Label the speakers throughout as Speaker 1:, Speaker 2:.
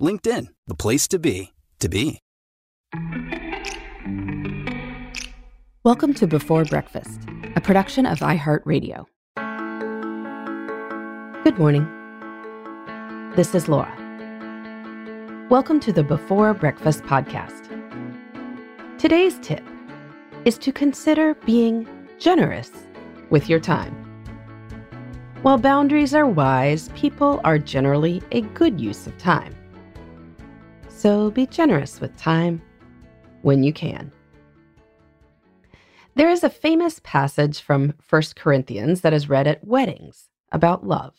Speaker 1: LinkedIn, the place to be, to be.
Speaker 2: Welcome to Before Breakfast, a production of iHeartRadio. Good morning. This is Laura. Welcome to the Before Breakfast podcast. Today's tip is to consider being generous with your time. While boundaries are wise, people are generally a good use of time. So be generous with time when you can. There is a famous passage from 1 Corinthians that is read at weddings about love.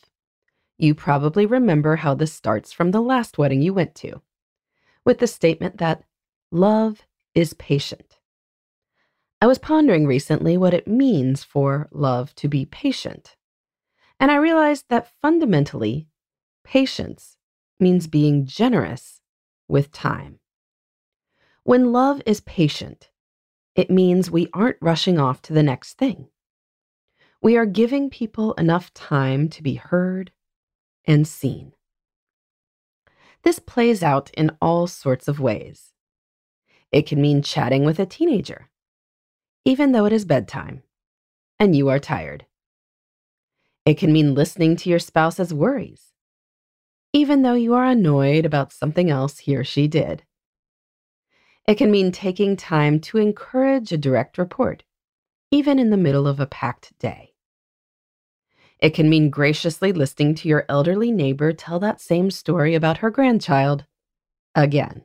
Speaker 2: You probably remember how this starts from the last wedding you went to, with the statement that love is patient. I was pondering recently what it means for love to be patient. And I realized that fundamentally, patience means being generous with time. When love is patient, it means we aren't rushing off to the next thing. We are giving people enough time to be heard and seen. This plays out in all sorts of ways. It can mean chatting with a teenager, even though it is bedtime and you are tired. It can mean listening to your spouse's worries, even though you are annoyed about something else he or she did. It can mean taking time to encourage a direct report, even in the middle of a packed day. It can mean graciously listening to your elderly neighbor tell that same story about her grandchild again.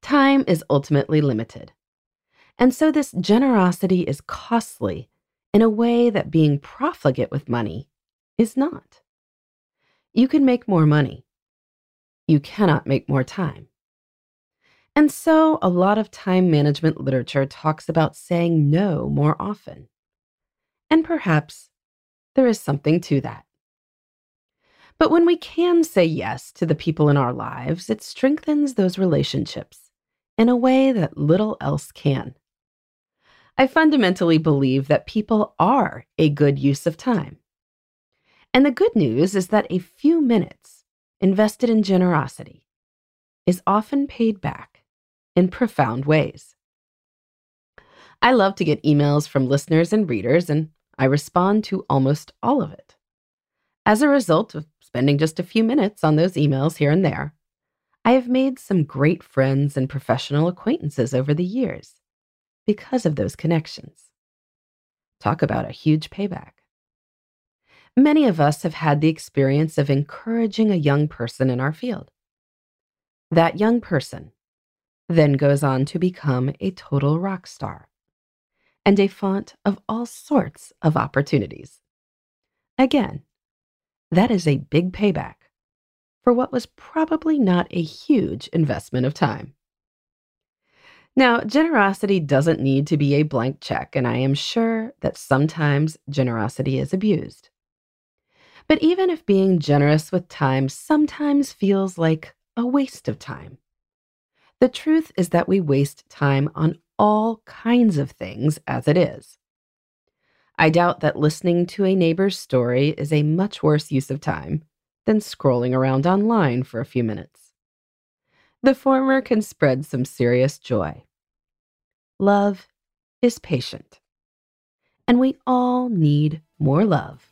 Speaker 2: Time is ultimately limited. And so this generosity is costly in a way that being profligate with money is not. You can make more money. You cannot make more time. And so, a lot of time management literature talks about saying no more often. And perhaps there is something to that. But when we can say yes to the people in our lives, it strengthens those relationships in a way that little else can. I fundamentally believe that people are a good use of time. And the good news is that a few minutes invested in generosity is often paid back in profound ways. I love to get emails from listeners and readers, and I respond to almost all of it. As a result of spending just a few minutes on those emails here and there, I have made some great friends and professional acquaintances over the years because of those connections. Talk about a huge payback. Many of us have had the experience of encouraging a young person in our field. That young person then goes on to become a total rock star and a font of all sorts of opportunities. Again, that is a big payback for what was probably not a huge investment of time. Now, generosity doesn't need to be a blank check, and I am sure that sometimes generosity is abused. But even if being generous with time sometimes feels like a waste of time, the truth is that we waste time on all kinds of things as it is. I doubt that listening to a neighbor's story is a much worse use of time than scrolling around online for a few minutes. The former can spread some serious joy. Love is patient, and we all need more love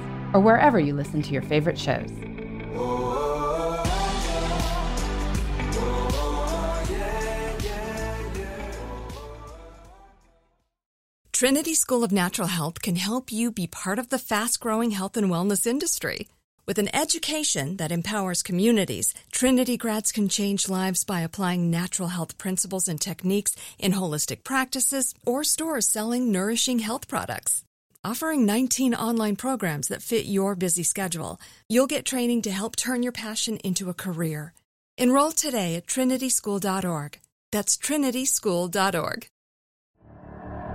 Speaker 2: or wherever you listen to your favorite shows.
Speaker 3: Trinity School of Natural Health can help you be part of the fast growing health and wellness industry. With an education that empowers communities, Trinity grads can change lives by applying natural health principles and techniques in holistic practices or stores selling nourishing health products. Offering 19 online programs that fit your busy schedule, you'll get training to help turn your passion into a career. Enroll today at trinityschool.org. That's trinityschool.org.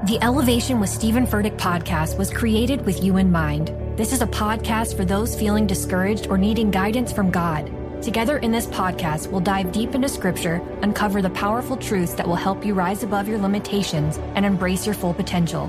Speaker 4: The Elevation with Stephen Furtick podcast was created with you in mind. This is a podcast for those feeling discouraged or needing guidance from God. Together in this podcast, we'll dive deep into scripture, uncover the powerful truths that will help you rise above your limitations and embrace your full potential.